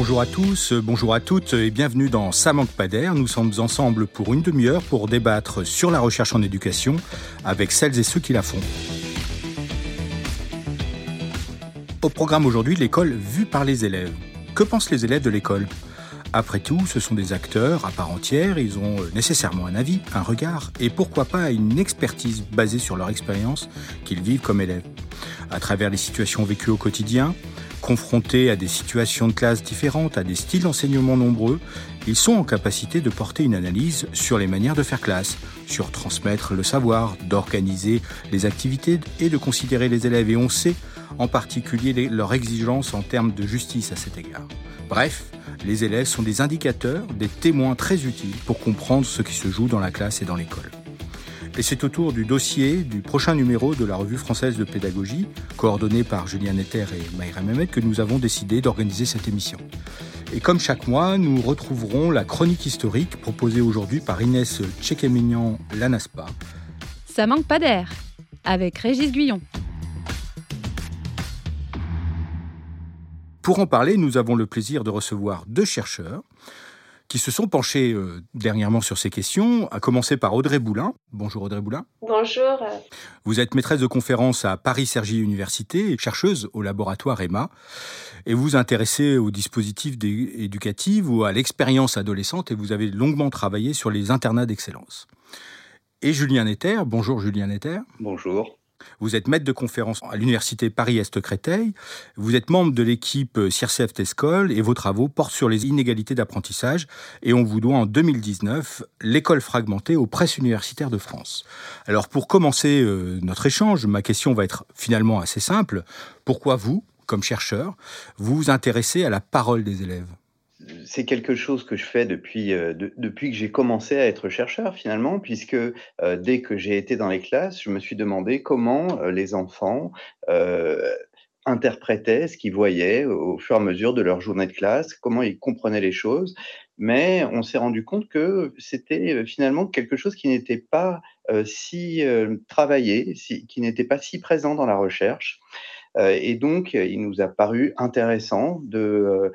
Bonjour à tous, bonjour à toutes et bienvenue dans Ça manque pas. Nous sommes ensemble pour une demi-heure pour débattre sur la recherche en éducation avec celles et ceux qui la font. Au programme aujourd'hui, l'école vue par les élèves. Que pensent les élèves de l'école? Après tout, ce sont des acteurs à part entière, ils ont nécessairement un avis, un regard et pourquoi pas une expertise basée sur leur expérience qu'ils vivent comme élèves. À travers les situations vécues au quotidien, Confrontés à des situations de classe différentes, à des styles d'enseignement nombreux, ils sont en capacité de porter une analyse sur les manières de faire classe, sur transmettre le savoir, d'organiser les activités et de considérer les élèves. Et on sait en particulier leurs exigences en termes de justice à cet égard. Bref, les élèves sont des indicateurs, des témoins très utiles pour comprendre ce qui se joue dans la classe et dans l'école. Et c'est autour du dossier du prochain numéro de la Revue française de pédagogie, coordonné par Julien Netter et Maïra Mehmet, que nous avons décidé d'organiser cette émission. Et comme chaque mois, nous retrouverons la chronique historique proposée aujourd'hui par Inès Tchekemignan Lanaspa. Ça manque pas d'air, avec Régis Guyon. Pour en parler, nous avons le plaisir de recevoir deux chercheurs qui se sont penchés euh, dernièrement sur ces questions, à commencer par Audrey Boulin. Bonjour Audrey Boulin. Bonjour. Vous êtes maîtresse de conférence à Paris-Cergy Université et chercheuse au laboratoire EMA. Et vous vous intéressez aux dispositifs éducatifs ou à l'expérience adolescente et vous avez longuement travaillé sur les internats d'excellence. Et Julien Netter. Bonjour Julien Netter. Bonjour. Vous êtes maître de conférence à l'université Paris-Est-Créteil. Vous êtes membre de l'équipe CIRCEF Tescol et vos travaux portent sur les inégalités d'apprentissage. Et on vous doit en 2019 l'école fragmentée aux presses universitaires de France. Alors pour commencer euh, notre échange, ma question va être finalement assez simple. Pourquoi vous, comme chercheur, vous vous intéressez à la parole des élèves? C'est quelque chose que je fais depuis, euh, depuis que j'ai commencé à être chercheur finalement, puisque euh, dès que j'ai été dans les classes, je me suis demandé comment euh, les enfants interprétaient ce qu'ils voyaient au fur et à mesure de leur journée de classe, comment ils comprenaient les choses. Mais on s'est rendu compte que c'était finalement quelque chose qui n'était pas si travaillé, qui n'était pas si présent dans la recherche. et donc, il nous a paru intéressant de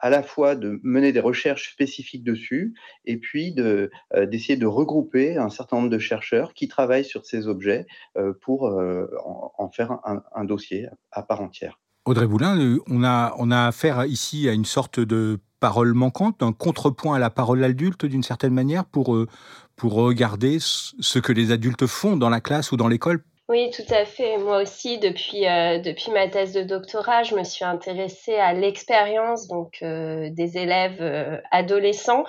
à la fois de mener des recherches spécifiques dessus et puis de, euh, d'essayer de regrouper un certain nombre de chercheurs qui travaillent sur ces objets euh, pour euh, en, faire un, dossier à part entière. Audrey Boulin, on a, on a affaire ici à une sorte de parole manquante, un contrepoint à la parole adulte d'une certaine manière pour, pour regarder ce que les adultes font dans la classe ou dans l'école oui, tout à fait. Moi aussi, depuis, euh, depuis ma thèse de doctorat, je me suis intéressée à l'expérience donc euh, des élèves euh, adolescents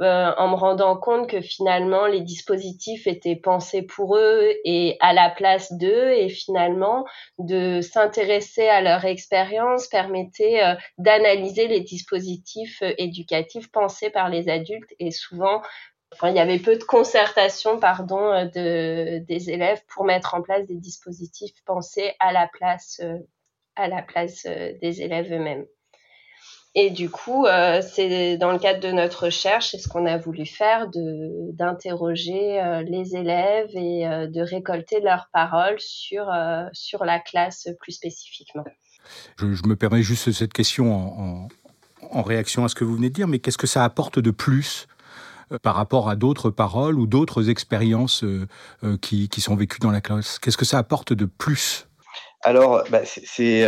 en me rendant compte que finalement les dispositifs étaient pensés pour eux et à la place d'eux et finalement de s'intéresser à leur expérience permettait d'analyser les dispositifs éducatifs pensés par les adultes et souvent il y avait peu de concertation pardon, euh, de, des élèves pour mettre en place des dispositifs pensés à la place, euh, à la place euh, des élèves eux-mêmes. Et du coup, c'est dans le cadre de notre recherche, c'est ce qu'on a voulu faire, d'interroger les élèves et de récolter leurs paroles sur, sur la classe plus spécifiquement. Je, me permets juste cette question en, en, réaction à ce que vous venez de dire, mais qu'est-ce que ça apporte de plus par rapport à d'autres paroles ou d'autres expériences euh, euh, qui, sont vécues dans la classe. Qu'est-ce que ça apporte de plus? Alors, bah, c'est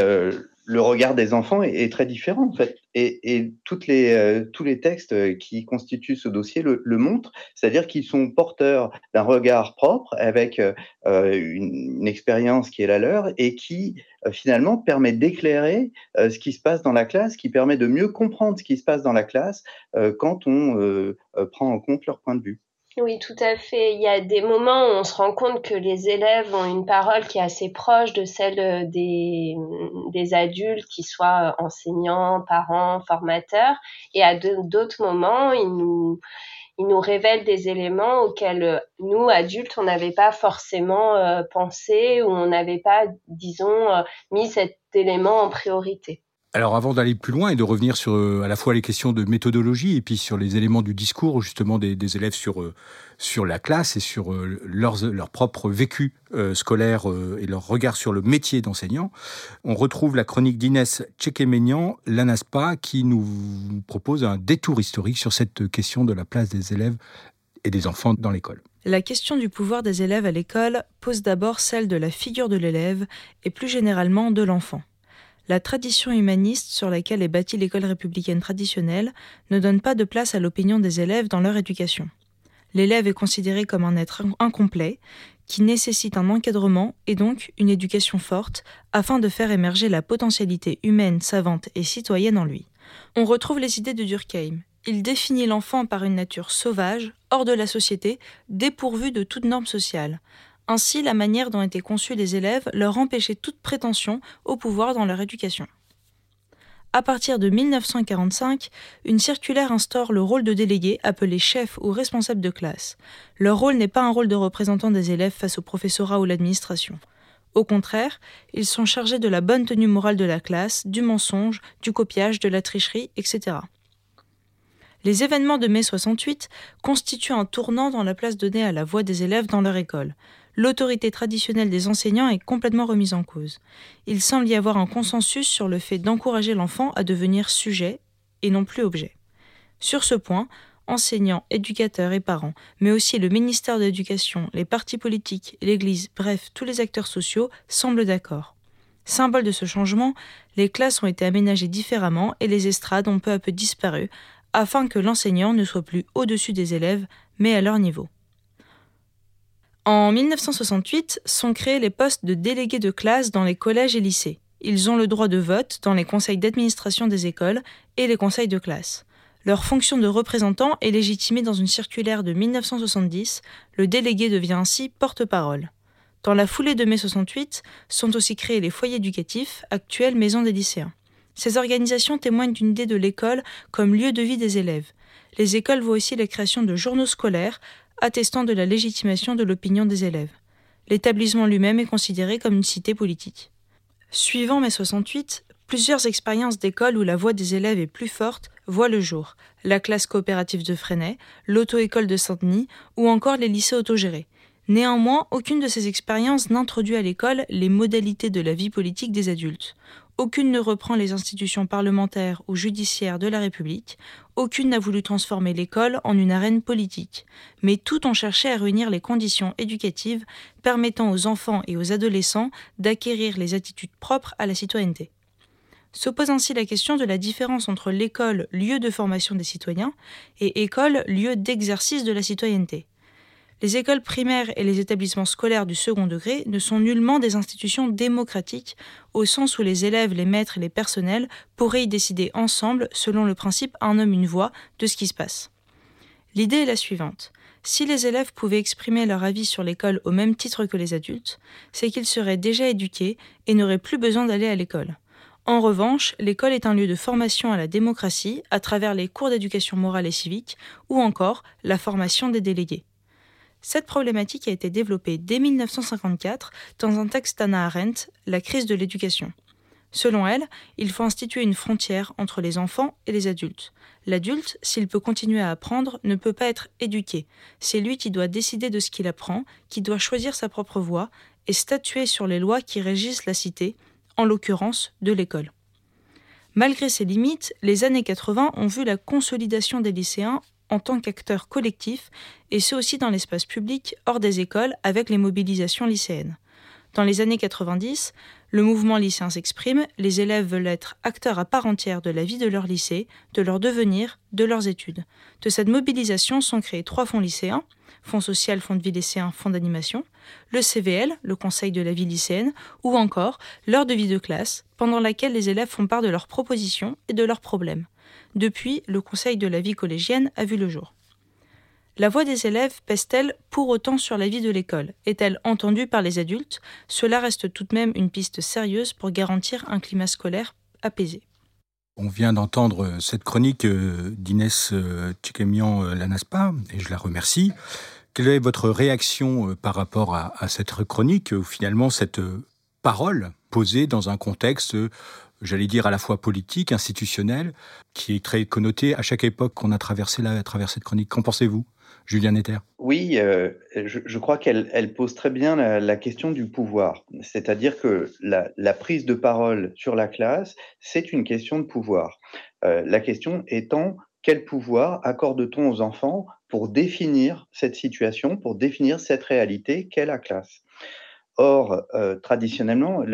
le regard des enfants est, très différent en fait, et, toutes les, tous les textes qui constituent ce dossier le, montrent, c'est-à-dire qu'ils sont porteurs d'un regard propre avec une, une, expérience qui est la leur et qui finalement permet d'éclairer ce qui se passe dans la classe, qui permet de mieux comprendre ce qui se passe dans la classe quand on prend en compte leur point de vue. Oui, tout à fait. Il y a des moments où on se rend compte que les élèves ont une parole qui est assez proche de celle euh, des, des adultes, qui soient euh, enseignants, parents, formateurs. Et à d'autres moments, ils nous, ils nous révèlent des éléments auxquels euh, nous, adultes, on n'avait pas forcément pensé ou on n'avait pas, disons, mis cet élément en priorité. Alors avant d'aller plus loin et de revenir sur euh, à la fois les questions de méthodologie et puis sur les éléments du discours justement des, élèves sur, euh, sur la classe et sur euh, leurs, leur propre vécu scolaire et leur regard sur le métier d'enseignant, on retrouve la chronique d'Inès Tchekemenian, l'ANASPA, qui nous propose un détour historique sur cette question de la place des élèves et des enfants dans l'école. La question du pouvoir des élèves à l'école pose d'abord celle de la figure de l'élève et plus généralement de l'enfant. La tradition humaniste sur laquelle est bâtie l'école républicaine traditionnelle ne donne pas de place à l'opinion des élèves dans leur éducation. L'élève est considéré comme un être incomplet qui nécessite un encadrement et donc une éducation forte afin de faire émerger la potentialité humaine, savante et citoyenne en lui. On retrouve les idées de Durkheim. Il définit l'enfant par une nature sauvage, hors de la société, dépourvue de toute norme sociale, ainsi, la manière dont étaient conçus les élèves leur empêchait toute prétention au pouvoir dans leur éducation. À partir de 1945, une circulaire instaure le rôle de délégué appelé chef ou responsable de classe. Leur rôle n'est pas un rôle de représentant des élèves face au professorat ou l'administration. Au contraire, ils sont chargés de la bonne tenue morale de la classe, du mensonge, du copiage, de la tricherie, etc. Les événements de mai 68 constituent un tournant dans la place donnée à la voix des élèves dans leur école l'autorité traditionnelle des enseignants est complètement remise en cause. Il semble y avoir un consensus sur le fait d'encourager l'enfant à devenir sujet et non plus objet. Sur ce point, enseignants, éducateurs et parents, mais aussi le ministère de l'Éducation, les partis politiques, l'Église, bref, tous les acteurs sociaux semblent d'accord. Symbole de ce changement, les classes ont été aménagées différemment et les estrades ont peu à peu disparu, afin que l'enseignant ne soit plus au-dessus des élèves, mais à leur niveau. En 1968 sont créés les postes de délégués de classe dans les collèges et lycées. Ils ont le droit de vote dans les conseils d'administration des écoles et les conseils de classe. Leur fonction de représentant est légitimée dans une circulaire de 1970. Le délégué devient ainsi porte-parole. Dans la foulée de mai 68 sont aussi créés les foyers éducatifs, actuelles maisons des lycéens. Ces organisations témoignent d'une idée de l'école comme lieu de vie des élèves. Les écoles voient aussi la création de journaux scolaires attestant de la légitimation de l'opinion des élèves. L'établissement lui-même est considéré comme une cité politique. Suivant mai 68, plusieurs expériences d'école où la voix des élèves est plus forte voient le jour. La classe coopérative de Freinet, l'auto-école de Saint-Denis ou encore les lycées autogérés. Néanmoins, aucune de ces expériences n'introduit à l'école les modalités de la vie politique des adultes. Aucune ne reprend les institutions parlementaires ou judiciaires de la République, aucune n'a voulu transformer l'école en une arène politique, mais toutes ont cherché à réunir les conditions éducatives permettant aux enfants et aux adolescents d'acquérir les attitudes propres à la citoyenneté. S'oppose ainsi la question de la différence entre l'école, lieu de formation des citoyens, et école, lieu d'exercice de la citoyenneté. Les écoles primaires et les établissements scolaires du second degré ne sont nullement des institutions démocratiques, au sens où les élèves, les maîtres et les personnels pourraient y décider ensemble, selon le principe un homme, une voix, de ce qui se passe. L'idée est la suivante. Si les élèves pouvaient exprimer leur avis sur l'école au même titre que les adultes, c'est qu'ils seraient déjà éduqués et n'auraient plus besoin d'aller à l'école. En revanche, l'école est un lieu de formation à la démocratie à travers les cours d'éducation morale et civique ou encore la formation des délégués. Cette problématique a été développée dès 1954 dans un texte d'Anna Arendt, La crise de l'éducation. Selon elle, il faut instituer une frontière entre les enfants et les adultes. L'adulte, s'il peut continuer à apprendre, ne peut pas être éduqué. C'est lui qui doit décider de ce qu'il apprend, qui doit choisir sa propre voie et statuer sur les lois qui régissent la cité, en l'occurrence de l'école. Malgré ces limites, les années 80 ont vu la consolidation des lycéens en tant qu'acteur collectif, et ce aussi dans l'espace public, hors des écoles, avec les mobilisations lycéennes. Dans les années 90, le mouvement lycéen s'exprime, les élèves veulent être acteurs à part entière de la vie de leur lycée, de leur devenir, de leurs études. De cette mobilisation sont créés trois fonds lycéens, Fonds social, Fonds de vie lycéen, Fonds d'animation, le CVL, le Conseil de la vie lycéenne, ou encore l'heure de vie de classe, pendant laquelle les élèves font part de leurs propositions et de leurs problèmes. Depuis, le Conseil de la vie collégienne a vu le jour. La voix des élèves pèse-t-elle pour autant sur la vie de l'école? Est-elle entendue par les adultes? Cela reste tout de même une piste sérieuse pour garantir un climat scolaire apaisé. On vient d'entendre cette chronique euh, d'Inès euh, Tchekemian euh, et je la remercie. Quelle est votre réaction par rapport à, cette chronique, ou finalement cette parole posée dans un contexte j'allais dire à la fois politique, institutionnelle, qui est très connotée à chaque époque qu'on a traversé là, à travers cette chronique. Qu'en pensez-vous Julien Netter? Oui, euh, je, crois qu'elle pose très bien la, question du pouvoir. C'est-à-dire que la, prise de parole sur la classe, c'est une question de pouvoir. Euh, la question étant quel pouvoir accorde-t-on aux enfants pour définir cette situation, pour définir cette réalité qu'est la classe? Or, euh, traditionnellement,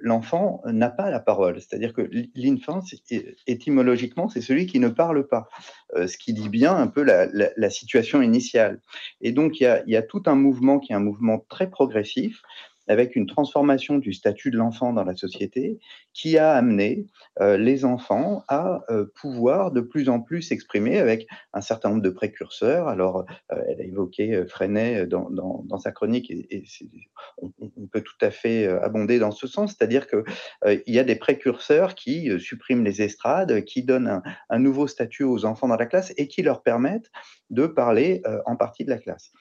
l'enfant n'a pas la parole. C'est-à-dire que l'infant, étymologiquement, c'est celui qui ne parle pas, euh, ce qui dit bien un peu la, situation initiale. Et donc, il y, a, tout un mouvement qui est un mouvement très progressif, avec une transformation du statut de l'enfant dans la société qui a amené euh, les enfants à euh, pouvoir de plus en plus s'exprimer avec un certain nombre de précurseurs. Alors, euh, elle a évoqué Freinet dans, sa chronique et, on, peut tout à fait abonder dans ce sens, c'est-à-dire qu'il y a des précurseurs qui suppriment les estrades, qui donnent un, nouveau statut aux enfants dans la classe et qui leur permettent de parler en partie de la classe.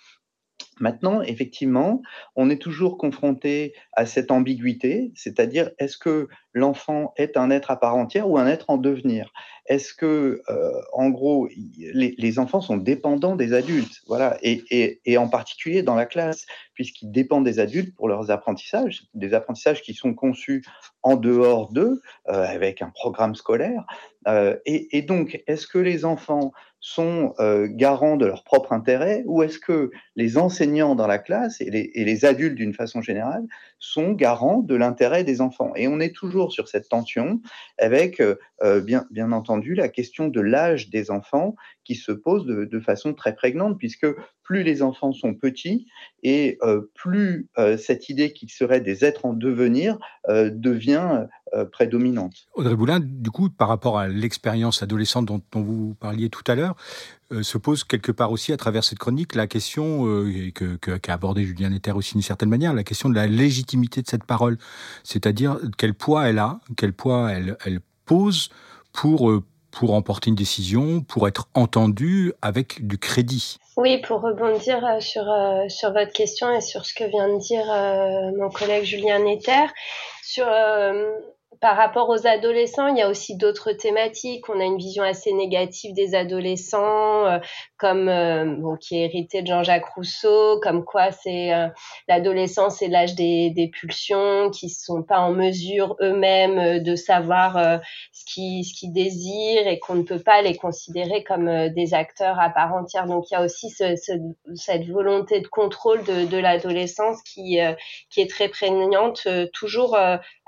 Maintenant, effectivement, on est toujours confronté à cette ambiguïté, c'est-à-dire est-ce que l'enfant est un être à part entière ou un être en devenir? Est-ce que, euh, en gros, les, enfants sont dépendants des adultes? Voilà, et, en particulier dans la classe, puisqu'ils dépendent des adultes pour leurs apprentissages, des apprentissages qui sont conçus en dehors d'eux, euh, avec un programme scolaire. Euh, et, donc, est-ce que les enfants sont garants de leur propre intérêt ou est-ce que les enseignants dans la classe et les adultes d'une façon générale sont garants de l'intérêt des enfants? Et on est toujours sur cette tension, avec euh, euh, bien, bien entendu la question de l'âge des enfants qui se pose de, façon très prégnante, puisque plus les enfants sont petits et euh, plus cette idée qu'ils seraient des êtres en devenir devient prédominante. Audrey Boulin, du coup, par rapport à l'expérience adolescente dont, vous parliez tout à l'heure, se pose quelque part aussi à travers cette chronique la question que qu'a abordé Julien Netter aussi d'une certaine manière, la question de la légitimité de cette parole, c'est-à-dire quel poids elle a, quel poids elle, elle pose pour pour emporter une décision, pour être entendu avec du crédit. Oui, pour rebondir euh, sur, euh, sur votre question et sur ce que vient de dire euh, mon collègue Julien Netter, sur par rapport aux adolescents, il y a aussi d'autres thématiques. On a une vision assez négative des adolescents, euh, comme euh, bon, qui est hérité de Jean-Jacques Rousseau, comme quoi c'est euh, l'adolescence, c'est l'âge des, des, pulsions, qui sont pas en mesure eux-mêmes de savoir ce qu'ils ce qu'ils désirent et qu'on ne peut pas les considérer comme des acteurs à part entière. Donc il y a aussi ce, ce, cette volonté de contrôle de, de l'adolescence qui qui est très prégnante toujours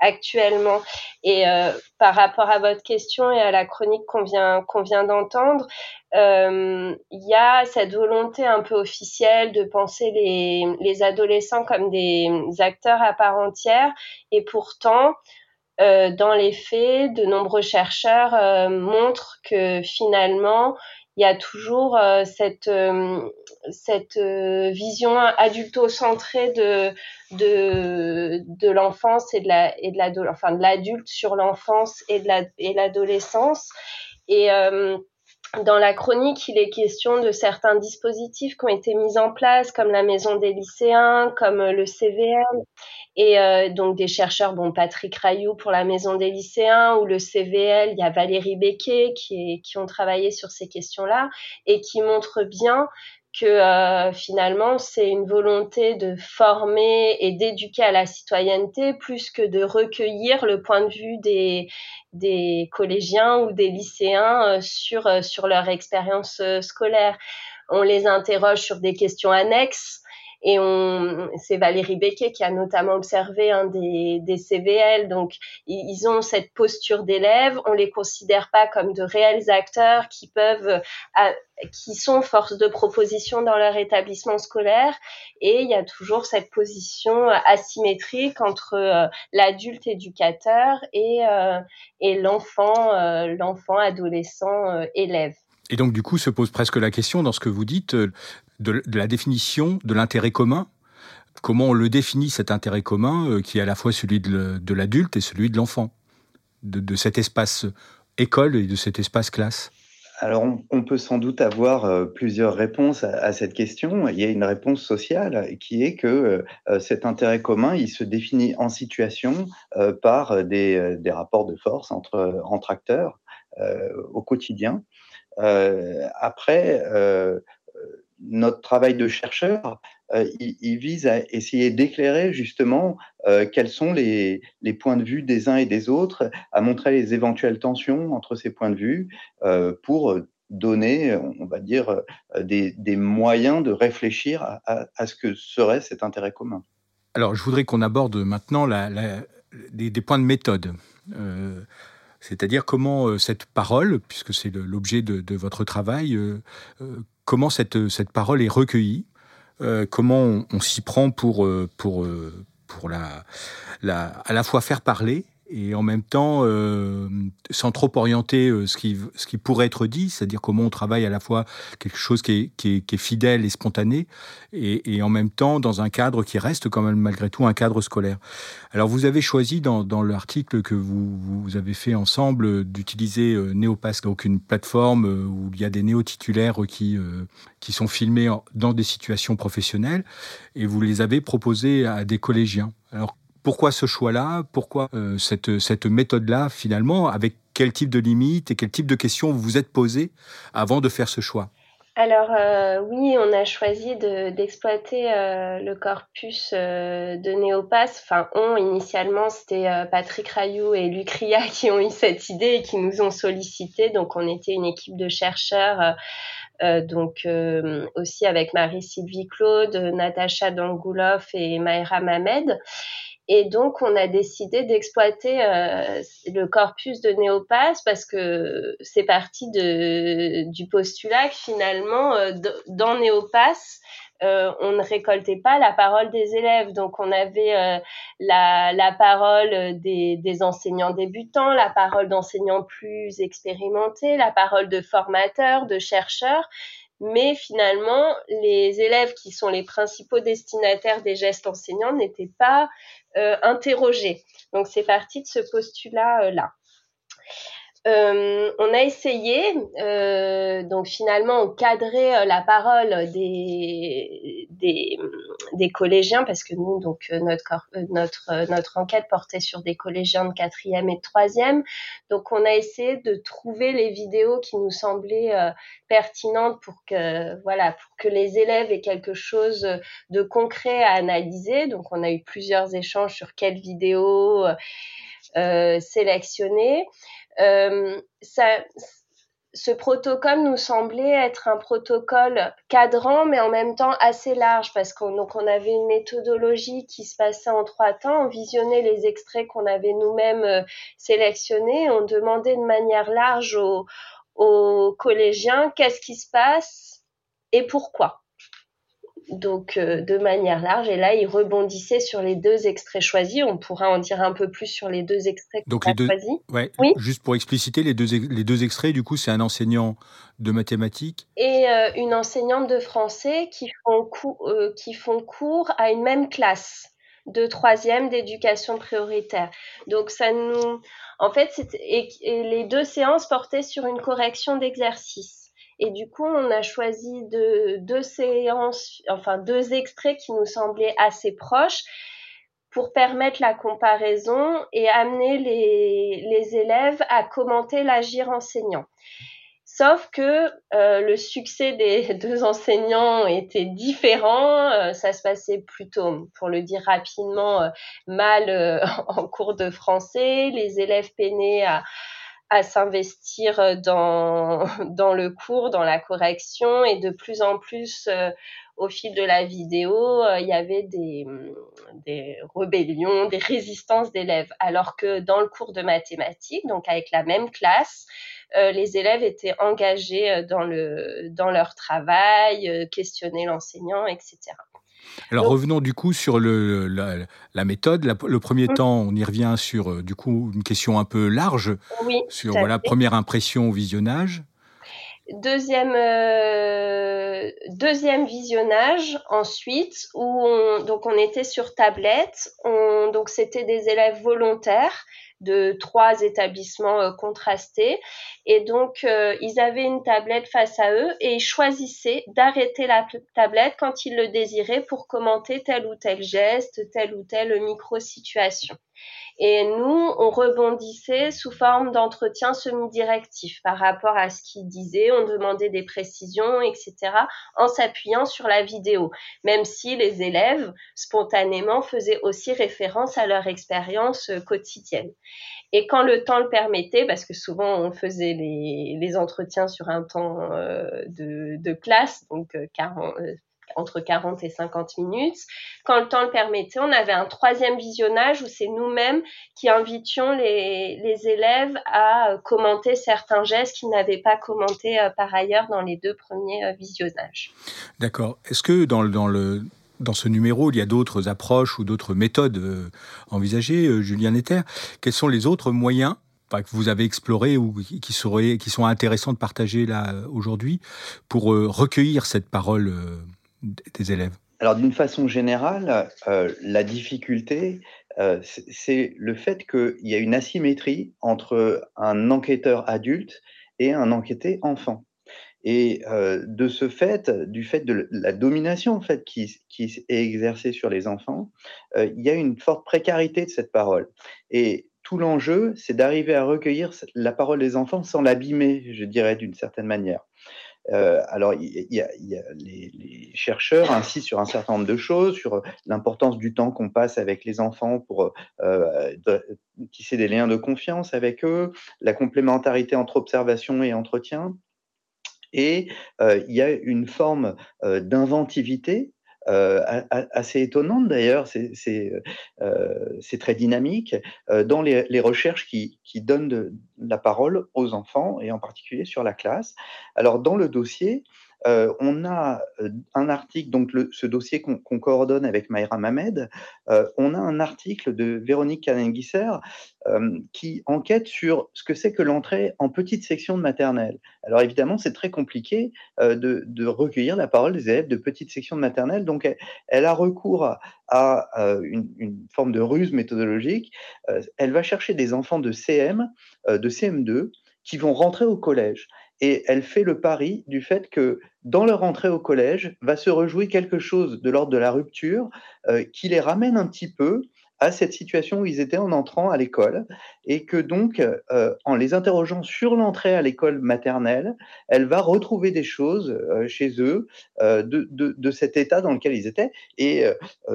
actuellement. Et euh, par rapport à votre question et à la chronique qu'on vient, qu'on vient d'entendre, euh, il y a cette volonté un peu officielle de penser les, les adolescents comme des acteurs à part entière. Et pourtant, euh, dans les faits, de nombreux chercheurs montrent que finalement, il y a toujours euh, cette, euh, cette euh, vision adulto-centrée de, de, de l'enfance et de la, et de la, enfin, de l'adulte sur l'enfance et de la, et l'adolescence. Et dans la chronique, il est question de certains dispositifs qui ont été mis en place, comme la maison des lycéens, comme le CVM, et euh, donc des chercheurs, bon Patrick Rayou pour la maison des lycéens ou le CVL, il y a Valérie Becquet qui, qui ont travaillé sur ces questions-là et qui montrent bien que euh, finalement c'est une volonté de former et d'éduquer à la citoyenneté plus que de recueillir le point de vue des, des collégiens ou des lycéens euh, sur, euh, sur leur expérience scolaire. On les interroge sur des questions annexes et c'est Valérie Becquet qui a notamment observé un des, des CVL. Donc, ils ont cette posture d'élèves. On les considère pas comme de réels acteurs qui peuvent, qui sont force de proposition dans leur établissement scolaire. Et il y a toujours cette position asymétrique entre euh, l'adulte éducateur et, euh, l'enfant, euh, l'enfant adolescent élève. Et donc, du coup, se pose presque la question, dans ce que vous dites, de, la définition de l'intérêt commun. Comment on le définit, cet intérêt commun, euh, qui est à la fois celui de l'adulte et celui de l'enfant, de, cet espace école et de cet espace classe? Alors, on, peut sans doute avoir euh, plusieurs réponses à, cette question. Il y a une réponse sociale qui est que euh, cet intérêt commun, il se définit en situation par des, rapports de force entre, entre acteurs au quotidien. après, notre travail de chercheur, il, vise à essayer d'éclairer justement quels sont les, points de vue des uns et des autres, à montrer les éventuelles tensions entre ces points de vue pour donner, on va dire, des, moyens de réfléchir à, ce que serait cet intérêt commun. Alors, je voudrais qu'on aborde maintenant des, points de méthode. c'est-à-dire comment cette parole, puisque c'est l'objet de, votre travail, comment cette, cette parole est recueillie, euh, comment on, s'y prend pour, euh, pour, euh, pour la, la, à la fois faire parler et en même temps, euh, sans trop orienter euh, ce, qui, pourrait être dit, c'est-à-dire comment on travaille à la fois quelque chose qui est, fidèle et spontané, et, en même temps dans un cadre qui reste quand même malgré tout un cadre scolaire. Alors vous avez choisi dans, l'article que vous, avez fait ensemble d'utiliser euh, Neopass, donc une plateforme où il y a des néo-titulaires qui, qui sont filmés dans des situations professionnelles, et vous les avez proposés à des collégiens. Alors pourquoi ce choix-là? Pourquoi euh, cette, méthode-là, finalement? Avec quel type de limites et quel type de questions vous vous êtes posé avant de faire ce choix? Alors euh, oui, on a choisi d'exploiter euh, le corpus de Néopass. Enfin, on initialement, c'était Patrick Rayou et Luc Ria qui ont eu cette idée et qui nous ont sollicité. Donc on était une équipe de chercheurs. donc aussi avec Marie-Sylvie Claude, Natacha Dangoulov et Maïra Mamed. Et donc, on a décidé d'exploiter euh, le corpus de Néopass parce que c'est parti de, du postulat que finalement, euh, dans Néopass, euh, on ne récoltait pas la parole des élèves. Donc, on avait euh, la, la, parole des, des, enseignants débutants, la parole d'enseignants plus expérimentés, la parole de formateurs, de chercheurs. Mais finalement, les élèves qui sont les principaux destinataires des gestes enseignants n'étaient pas euh, interroger. Donc c'est parti de ce postulat-là. Euh, on a essayé, euh, donc finalement, encadrer euh, la parole des, des, collégiens, parce que nous, donc notre, notre, notre enquête portait sur des collégiens de quatrième et de troisième. Donc, on a essayé de trouver les vidéos qui nous semblaient pertinentes pour que, voilà, pour que les élèves aient quelque chose de concret à analyser. Donc, on a eu plusieurs échanges sur quelles vidéos euh, sélectionner. Euh, ça, ce protocole nous semblait être un protocole cadrant, mais en même temps assez large, parce qu'on on avait une méthodologie qui se passait en trois temps. On visionnait les extraits qu'on avait nous-mêmes euh, sélectionnés. On demandait de manière large aux, aux collégiens qu'est-ce qui se passe et pourquoi donc euh, de manière large. Et là, il rebondissait sur les deux extraits choisis. On pourra en dire un peu plus sur les deux extraits donc les deux, choisis. oui. Juste pour expliciter, les deux, les deux extraits, du coup, c'est un enseignant de mathématiques et euh, une enseignante de français qui font, euh, qui font cours à une même classe de troisième d'éducation prioritaire. Donc ça nous, en fait, et les deux séances portaient sur une correction d'exercice. Et du coup, on a choisi deux séances, enfin deux extraits qui nous semblaient assez proches pour permettre la comparaison et amener les, élèves à commenter l'agir enseignant. Sauf que euh, le succès des deux enseignants était différent. Euh, ça se passait plutôt, pour le dire rapidement, euh, mal en cours de français. Les élèves peinaient à, à s'investir euh, dans, dans le cours, dans la correction et de plus en plus euh, au fil de la vidéo, euh, il y avait des, des rébellions, des résistances d'élèves. Alors que dans le cours de mathématiques, donc avec la même classe, les élèves étaient engagés dans, le, dans leur travail, questionnaient l'enseignant, etc. Alors revenons du coup sur le, la, méthode. le premier mm. temps, on y revient sur euh, du coup une question un peu large sur voilà première impression au visionnage. Deuxième, euh, deuxième visionnage ensuite où on, donc on était sur tablette. donc c'était des élèves volontaires de trois établissements contrastés. Et donc, ils avaient une tablette face à eux et ils choisissaient d'arrêter la tablette quand ils le désiraient pour commenter tel ou tel geste, telle ou telle micro-situation. Et nous, on rebondissait sous forme d'entretien semi-directif par rapport à ce qu'il disait. On demandait des précisions, etc., en s'appuyant sur la vidéo, même si les élèves, spontanément, faisaient aussi référence à leur expérience euh, quotidienne. Et quand le temps le permettait, parce que souvent on faisait les, entretiens sur un temps euh, de, classe, donc 40, euh, entre 40 et 50 minutes. Quand le temps le permettait, on avait un troisième visionnage où c'est nous-mêmes qui invitions les, élèves à commenter certains gestes qu'ils n'avaient pas commentés euh, par ailleurs dans les deux premiers euh, visionnages. D'accord. Est-ce que dans, dans le dans ce numéro, il y a d'autres approches ou d'autres méthodes euh, envisagées, Julien Netter. Quels sont les autres moyens que vous avez explorés ou qui, seraient, qui sont intéressants de partager là aujourd'hui pour recueillir cette parole des élèves Alors d'une façon générale, euh, la difficulté, euh, c'est le fait qu'il y a une asymétrie entre un enquêteur adulte et un enquêté enfant. Et euh, de ce fait, du fait de la domination en fait, qui, qui est exercée sur les enfants, il y a une forte précarité de cette parole. Et tout l'enjeu, c'est d'arriver à recueillir la parole des enfants sans l'abîmer, je dirais, d'une certaine manière. Euh, alors, les, chercheurs insistent sur un certain nombre de choses, sur l'importance du temps qu'on passe avec les enfants pour euh, tisser des liens de confiance avec eux, la complémentarité entre observation et entretien. Et euh, il y a une forme d'inventivité euh, assez étonnante d'ailleurs, c'est euh, très dynamique, euh, dans les, les, recherches qui, qui donnent de, la parole aux enfants et en particulier sur la classe. Alors dans le dossier, euh, on a euh, un article, donc ce dossier qu'on coordonne avec Maïra Mamed, euh, on a un article de Véronique Canenguisser qui enquête sur ce que c'est que l'entrée en petite section de maternelle. Alors évidemment, c'est très compliqué de, recueillir la parole des élèves de petite section de maternelle, donc elle, a recours à, une, une, forme de ruse méthodologique. elle va chercher des enfants de CM, de CM2, qui vont rentrer au collège et elle fait le pari du fait que dans leur entrée au collège va se rejouer quelque chose de l'ordre de la rupture euh, qui les ramène un petit peu à cette situation où ils étaient en entrant à l'école et que donc, euh, en les interrogeant sur l'entrée à l'école maternelle, elle va retrouver des choses euh, chez eux euh, de, de, cet état dans lequel ils étaient. Et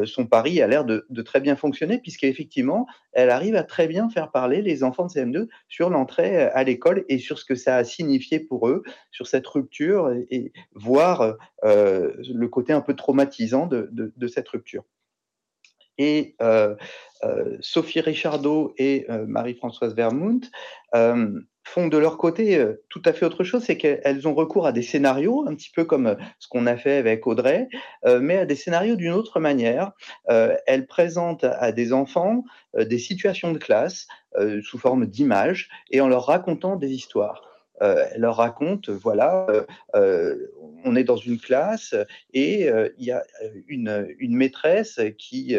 son pari a l'air de, de, très bien fonctionner puisqu'effectivement, elle arrive à très bien faire parler les enfants de CM2 sur l'entrée à l'école et sur ce que ça a signifié pour eux, sur cette rupture et, et voir le côté un peu traumatisant de cette rupture et euh, euh, Sophie Richardot et euh, Marie-Françoise Vermount font de leur côté tout à fait autre chose, c'est qu'elles ont recours à des scénarios, un petit peu comme ce qu'on a fait avec Audrey, mais à des scénarios d'une autre manière. elles présentent à des enfants des situations de classe sous forme d'images et en leur racontant des histoires. Euh, elle leur raconte, voilà, euh, euh, on est dans une classe et il y a une, une maîtresse qui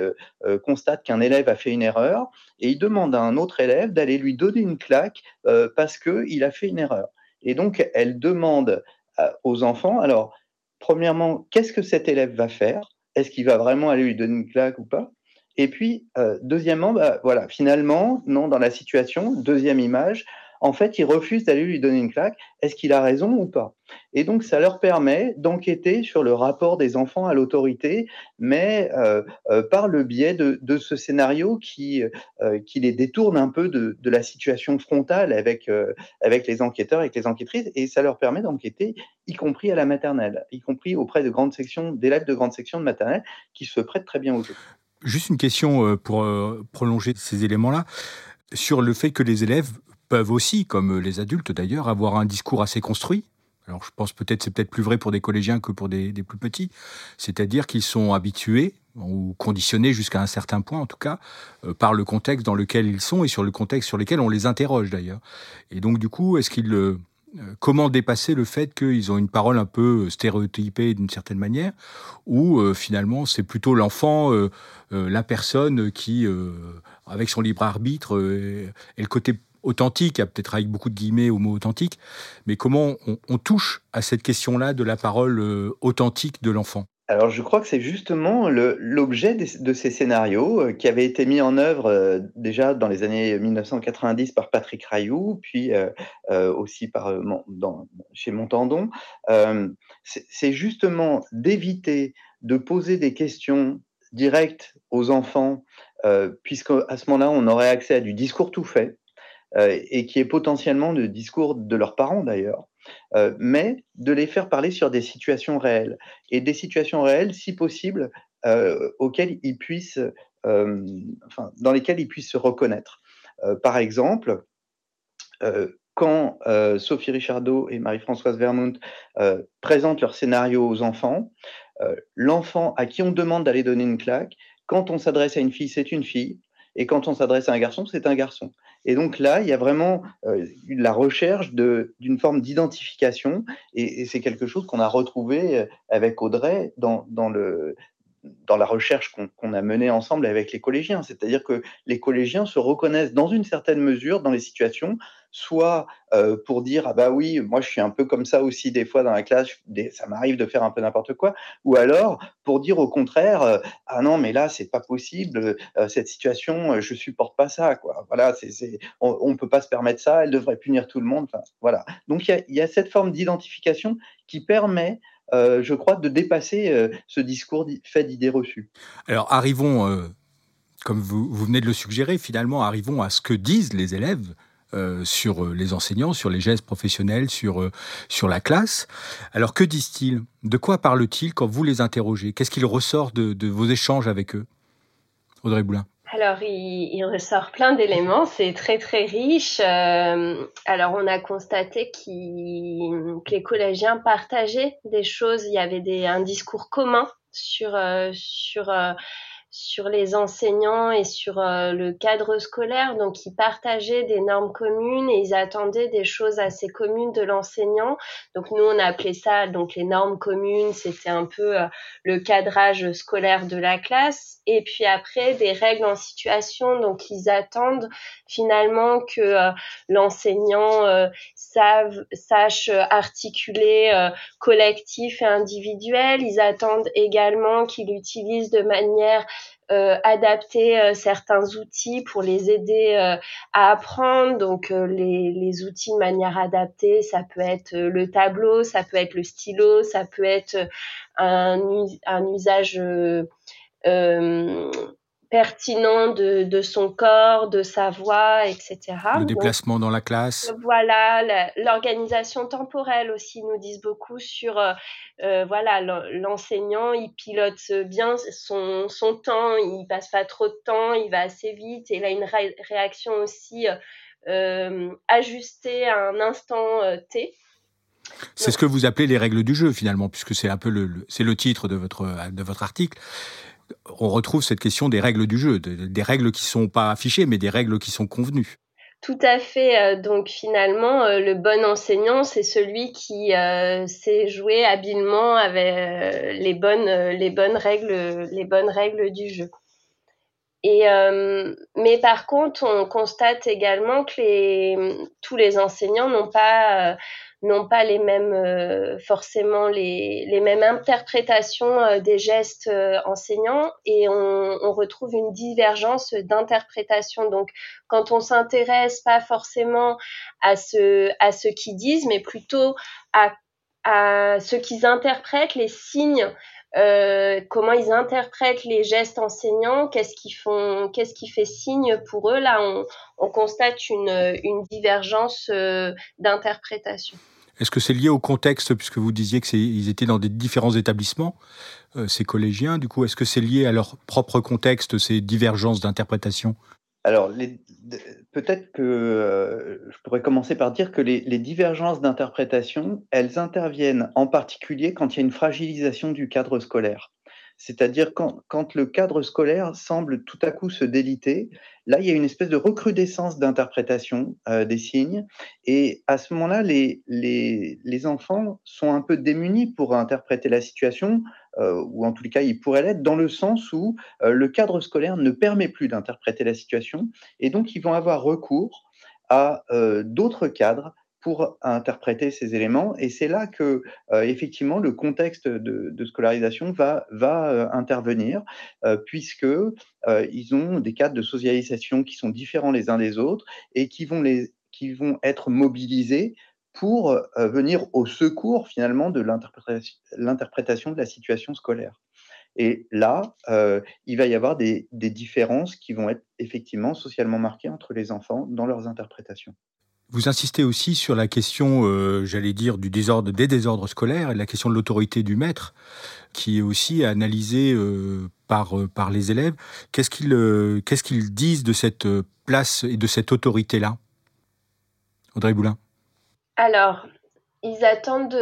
constate qu'un élève a fait une erreur et il demande à un autre élève d'aller lui donner une claque parce qu'il a fait une erreur. Et donc, elle demande aux enfants, alors, premièrement, qu'est-ce que cet élève va faire? Est-ce qu'il va vraiment aller lui donner une claque ou pas? Et puis, deuxièmement, bah, voilà, finalement, non, dans la situation, deuxième image, en fait, ils refusent d'aller lui donner une claque. Est-ce qu'il a raison ou pas? Et donc, ça leur permet d'enquêter sur le rapport des enfants à l'autorité, mais euh, euh, par le biais de, ce scénario qui, euh, qui les détourne un peu de, la situation frontale avec, avec les enquêteurs, et les enquêtrices, et ça leur permet d'enquêter, y compris à la maternelle, y compris auprès de grandes sections, d'élèves de grandes sections de maternelle, qui se prêtent très bien au jeu. Juste une question pour prolonger ces éléments-là sur le fait que les élèves peuvent aussi, comme les adultes d'ailleurs, avoir un discours assez construit. Alors je pense peut-être c'est peut-être plus vrai pour des collégiens que pour des, plus petits, c'est-à-dire qu'ils sont habitués ou conditionnés jusqu'à un certain point en tout cas euh, par le contexte dans lequel ils sont et sur le contexte sur lequel on les interroge d'ailleurs. Et donc du coup, est-ce qu'ils comment dépasser le fait qu'ils ont une parole un peu stéréotypée d'une certaine manière, ou finalement c'est plutôt l'enfant, la personne qui, avec son libre arbitre, et le côté authentique, peut-être avec beaucoup de guillemets au mot authentique, mais comment on touche à cette question-là de la parole authentique de l'enfant? Alors, je crois que c'est justement l'objet de ces scénarios euh, qui avaient été mis en œuvre euh, déjà dans les années 1990 par Patrick Rayou, puis euh, aussi par, chez Montandon. c'est justement d'éviter de poser des questions directes aux enfants, puisque à ce moment-là, on aurait accès à du discours tout fait, et qui est potentiellement le discours de leurs parents d'ailleurs. Euh, mais de les faire parler sur des situations réelles. Et des situations réelles, si possible, euh, auxquelles ils puissent, euh, enfin, dans lesquelles ils puissent se reconnaître. par exemple, quand Sophie Richardot et Marie-Françoise Vermont présentent leur scénario aux enfants, l'enfant à qui on demande d'aller donner une claque, quand on s'adresse à une fille, c'est une fille, et quand on s'adresse à un garçon, c'est un garçon. Et donc là, il y a vraiment euh, la recherche d'une forme d'identification, et, c'est quelque chose qu'on a retrouvé euh, avec Audrey dans, la recherche qu'on a menée ensemble avec les collégiens. C'est-à-dire que les collégiens se reconnaissent dans une certaine mesure dans les situations soit euh, pour dire ah bah oui moi je suis un peu comme ça aussi des fois dans la classe ça m'arrive de faire un peu n'importe quoi. Ou alors pour dire au contraire euh, ah non mais là c'est pas possible euh, cette situation je supporte pas ça quoi. Voilà c'est on, on, peut pas se permettre ça elle devrait punir tout le monde voilà. Donc il y, y a, cette forme d'identification qui permet je crois, de dépasser ce discours fait d'idées reçues. Alors arrivons, comme vous, vous, venez de le suggérer, finalement, arrivons à ce que disent les élèves euh, sur euh, les enseignants, sur les gestes professionnels, sur, euh, sur la classe. Alors que disent-ils? De quoi parlent-ils quand vous les interrogez? Qu'est-ce qu'il ressort de, de, vos échanges avec eux? Audrey Boulin alors, il, ressort plein d'éléments, c'est très très riche. alors, on a constaté que les collégiens partageaient des choses, il y avait un discours commun sur, sur sur les enseignants et sur euh, le cadre scolaire. Donc, ils partageaient des normes communes et ils attendaient des choses assez communes de l'enseignant. Donc, nous, on a appelé ça donc les normes communes. C'était un peu euh, le cadrage scolaire de la classe. Et puis après, des règles en situation. Donc, ils attendent finalement que euh, l'enseignant sache articuler collectif et individuel. Ils attendent également qu'il utilise de manière euh, adapter euh, certains outils pour les aider euh, à apprendre. Donc les, les, outils de manière adaptée, ça peut être le tableau, ça peut être le stylo, ça peut être un, un usage pertinent de, de, son corps, de sa voix, etc. Le déplacement dans la classe. Voilà, l'organisation temporelle aussi nous disent beaucoup sur, euh, euh voilà, l'enseignant, il pilote bien son, son, temps, il passe pas trop de temps, il va assez vite, et il a une réaction aussi euh, ajustée à un instant euh, T. C'est ce que vous appelez les règles du jeu finalement, puisque c'est un peu le, le c'est le titre de votre de votre article on retrouve cette question des règles du jeu, des règles qui ne sont pas affichées, mais des règles qui sont convenues. Tout à fait. Euh, donc finalement, euh, le bon enseignant, c'est celui qui euh, sait jouer habilement avec les bonnes, les bonnes règles, les bonnes règles du jeu. Et mais par contre, on constate également que les, tous les enseignants n'ont pas n'ont pas les mêmes euh, forcément les, mêmes interprétations euh, des gestes euh, enseignants et on, on, retrouve une divergence d'interprétation. Donc quand on s'intéresse pas forcément à ce à ce qu'ils disent, mais plutôt à, à ce qu'ils interprètent, les signes. Euh, comment ils interprètent les gestes enseignants, qu'est-ce qu'ils font, qu'est-ce qui fait signe pour eux? Là, on, on constate une, une divergence d'interprétation. Est-ce que c'est lié au contexte, puisque vous disiez qu'ils étaient dans des différents établissements, euh, ces collégiens Du coup, est-ce que c'est lié à leur propre contexte, ces divergences d'interprétation? Alors, peut-être que euh, je pourrais commencer par dire que les, divergences d'interprétation, elles interviennent en particulier quand il y a une fragilisation du cadre scolaire. c'est-à-dire quand, le cadre scolaire semble tout à coup se déliter, là, il y a une espèce de recrudescence d'interprétation euh, des signes, et à ce moment-là, les, enfants sont un peu démunis pour interpréter la situation, ou en tout cas, ils pourraient l'être, dans le sens où euh, le cadre scolaire ne permet plus d'interpréter la situation, et donc ils vont avoir recours à d'autres cadres pour interpréter ces éléments. Et c'est là que, euh, effectivement, le contexte de, scolarisation va, euh, intervenir, euh, puisque ils ont des cadres de socialisation qui sont différents les uns des autres et les, qui vont être mobilisés pour venir au secours, finalement, de l'interprétation de la situation scolaire. Et là, il va y avoir des, différences qui vont être effectivement socialement marquées entre les enfants dans leurs interprétations. Vous insistez aussi sur la question, euh, j'allais dire, du désordre, des désordres scolaires et la question de l'autorité du maître, qui est aussi analysée euh, par, euh, les élèves. Qu'est-ce qu'ils disent de cette place et de cette autorité-là? Audrey Boulin Alors, ils attendent,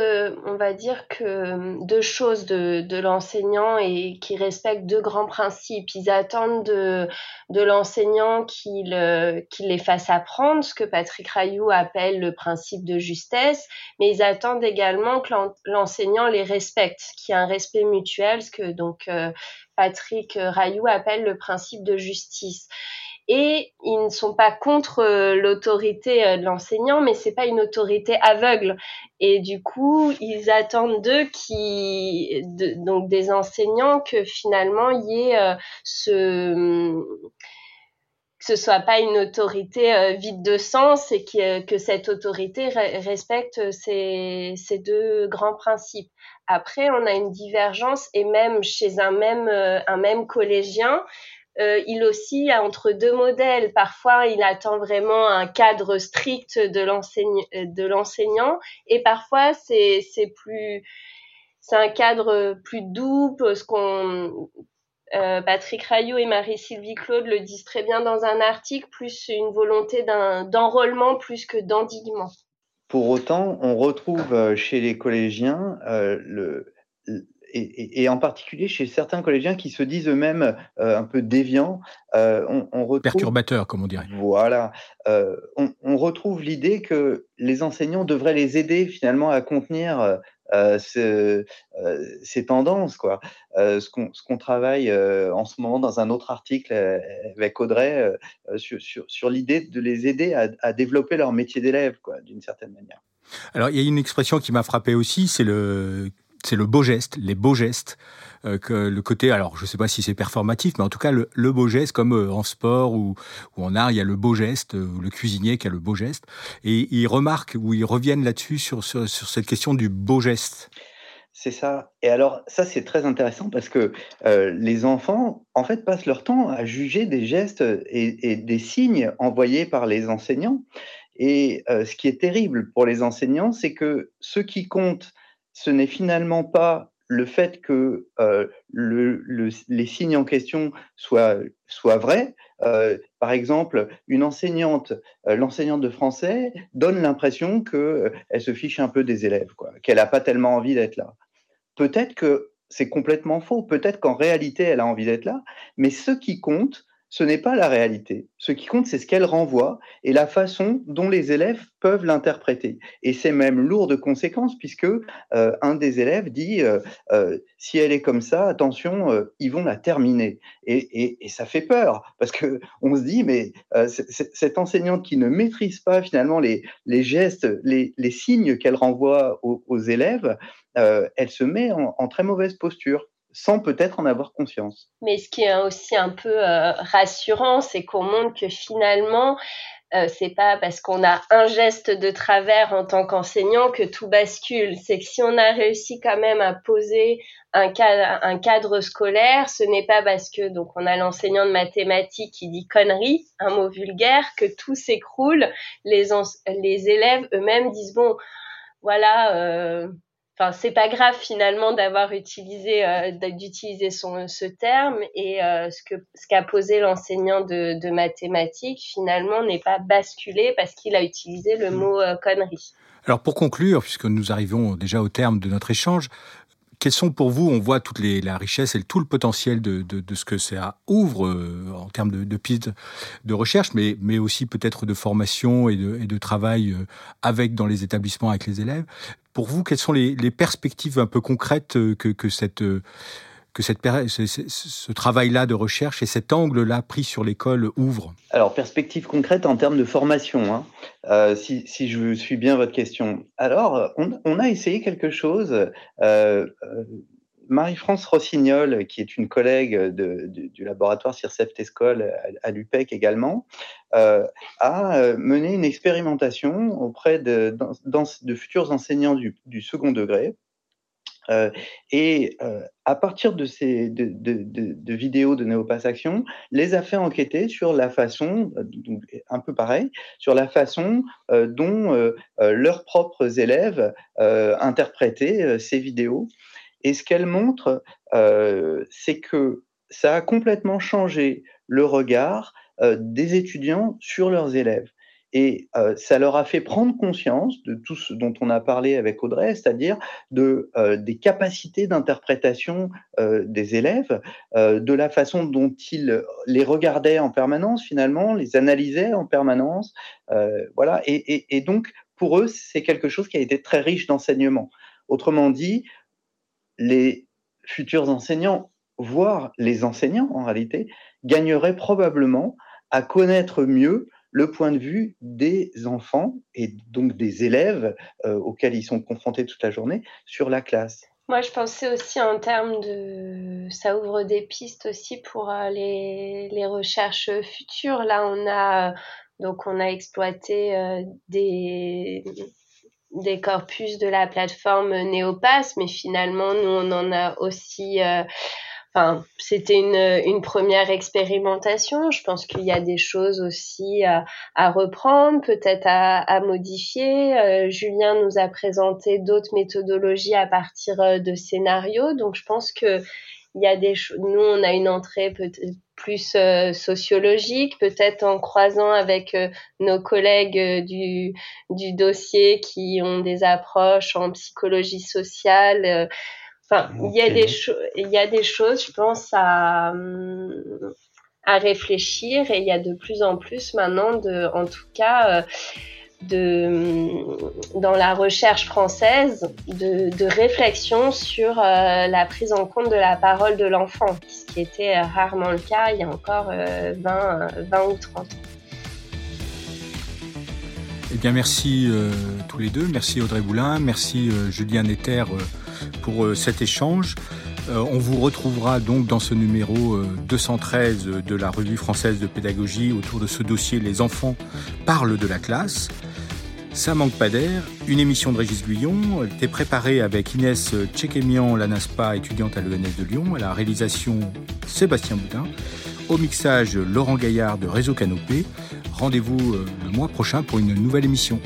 on va dire que deux choses de, l'enseignant et qui respectent deux grands principes. Ils attendent de, l'enseignant qu'il qu'il les fasse apprendre, ce que Patrick Rayou appelle le principe de justesse, mais ils attendent également que l'enseignant les respecte, qu'il y ait un respect mutuel, ce que donc euh, Patrick Rayou appelle le principe de justice et ils ne sont pas contre euh, l'autorité euh, de l'enseignant, mais c'est pas une autorité aveugle. Et du coup, ils attendent d'eux donc des enseignants, que finalement il y ait euh, ce que ce soit pas une autorité vide de sens et que, que cette autorité respecte ces, ces, deux grands principes. Après, on a une divergence et même chez un même, un même collégien, euh, il aussi entre deux modèles. Parfois, il attend vraiment un cadre strict de l'enseignant et parfois c'est plus c'est un cadre plus doux euh, Patrick Rayou et Marie-Sylvie Claude le disent très bien dans un article, plus une volonté d'enrôlement plus que d'endiguement. Pour autant, on retrouve euh, chez les collégiens le, et, en particulier chez certains collégiens qui se disent eux-mêmes euh, un peu déviants. Euh, on, retrouve, Perturbateurs, comme on dirait. Voilà. Euh, on, retrouve l'idée que les enseignants devraient les aider finalement à contenir ces tendances. Quoi. ce qu'on travaille en ce moment dans un autre article avec Audrey sur, sur, l'idée de les aider à, à développer leur métier d'élève, d'une certaine manière. Alors, il y a une expression qui m'a frappé aussi, c'est le c'est le beau geste, les beaux gestes, euh, que le côté, alors je ne sais pas si c'est performatif, mais en tout cas le, beau geste, comme euh, en sport ou, en art, il y a le beau geste, euh, le cuisinier qui a le beau geste, et ils remarquent ou ils reviennent là-dessus sur, sur, cette question du beau geste. C'est ça. Et alors, ça, c'est très intéressant parce que les enfants, en fait, passent leur temps à juger des gestes et, et des signes envoyés par les enseignants. Et ce qui est terrible pour les enseignants, c'est que ce qui compte, ce n'est finalement pas le fait que euh, les signes en question soient, vrais. Euh, par exemple, une enseignante, euh, l'enseignante de français, donne l'impression qu'elle se fiche un peu des élèves, qu'elle n'a pas tellement envie d'être là. Peut-être que c'est complètement faux, peut-être qu'en réalité, elle a envie d'être là, mais ce qui compte, ce n'est pas la réalité. Ce qui compte, c'est ce qu'elle renvoie et la façon dont les élèves peuvent l'interpréter. Et c'est même lourd de conséquences puisque euh, un des élèves dit euh, euh, si elle est comme ça, attention, ils vont la terminer. Et, ça fait peur parce que on se dit mais cette enseignante qui ne maîtrise pas finalement les, gestes, les, signes qu'elle renvoie aux, élèves, elle se met en très mauvaise posture sans peut-être en avoir conscience. Mais ce qui est aussi un peu euh, rassurant, c'est qu'on montre que finalement, euh, c'est pas parce qu'on a un geste de travers en tant qu'enseignant que tout bascule. C'est que si on a réussi quand même à poser un cadre, scolaire, ce n'est pas parce que donc on a l'enseignant de mathématiques qui dit connerie, un mot vulgaire, que tout s'écroule. Les, les élèves eux-mêmes disent bon, voilà. Euh, enfin c'est pas grave finalement d'avoir utilisé euh, d'utiliser son ce terme et euh, ce que ce qu'a posé l'enseignant de, de, mathématiques finalement n'est pas basculé parce qu'il a utilisé le mot euh, connerie. Alors pour conclure, puisque nous arrivons déjà au terme de notre échange, quels sont pour vous, on voit toute les, la richesse et tout le potentiel de, de, ce que ça ouvre euh, en termes de, de, pistes de recherche, mais, mais aussi peut-être de formation et de, et de travail avec dans les établissements avec les élèves. Pour vous, quelles sont les, perspectives un peu concrètes que, que cette que cette, ce, travail-là de recherche et cet angle-là pris sur l'école ouvre? Alors, perspective concrète en termes de formation, hein. euh, si, si, je suis bien votre question. Alors, on, a essayé quelque chose. Euh, euh, Marie-France Rossignol, qui est une collègue du laboratoire CIRCEF TESCOL à, l'UPEC également, euh, a mené une expérimentation auprès de, futurs enseignants du, second degré euh, et euh, à partir de ces de, vidéos de Néopass Action, les a fait enquêter sur la façon, euh, donc un peu pareil, sur la façon euh, dont euh, leurs propres élèves interprétaient ces vidéos. Et ce qu'elle montre, c'est que ça a complètement changé le regard des étudiants sur leurs élèves. Et euh, ça leur a fait prendre conscience de tout ce dont on a parlé avec Audrey, c'est-à-dire de, euh, des capacités d'interprétation euh, des élèves, de la façon dont ils les regardaient en permanence finalement, les analysaient en permanence. voilà. Et donc, pour eux, c'est quelque chose qui a été très riche d'enseignement. Autrement dit, les futurs enseignants, voire les enseignants en réalité, gagneraient probablement à connaître mieux le point de vue des enfants et donc des élèves euh, auxquels ils sont confrontés toute la journée sur la classe. Moi, je pensais aussi en termes de... Ça ouvre des pistes aussi pour euh, les, les recherches futures. Là, on a... Donc, on a exploité euh, des des corpus de la plateforme Neopass, mais finalement, nous, on en a aussi euh, Enfin, c'était une, une première expérimentation. Je pense qu'il y a des choses aussi à, à reprendre, peut-être à, à, modifier. Euh, Julien nous a présenté d'autres méthodologies à partir euh, de scénarios. Donc, je pense que il y a des nous on a une entrée plus euh, sociologique, peut-être en croisant avec euh, nos collègues euh, du, du dossier qui ont des approches en psychologie sociale Enfin, il y a des choses, il y a des choses, je pense, à, à réfléchir et il y a de plus en plus maintenant de, en tout cas, dans la recherche française, de, réflexion sur euh, la prise en compte de la parole de l'enfant, ce qui était rarement le cas il y a encore euh, 20, 20 ou 30 ans. Eh bien, merci euh, tous les deux. Merci Audrey Boulin. Merci euh, Julien Netter euh, pour euh, cet échange. Euh, on vous retrouvera donc dans ce numéro 213 euh, de la Revue française de pédagogie autour de ce dossier Les enfants parlent de la classe. Ça manque pas d'air, une émission de Régis Guyon, était préparée avec Inès Tchékémian, la NASPA, étudiante à l'ENS de Lyon, à la réalisation Sébastien Boudin, au mixage Laurent Gaillard de Réseau Canopé. Rendez-vous le mois prochain pour une nouvelle émission.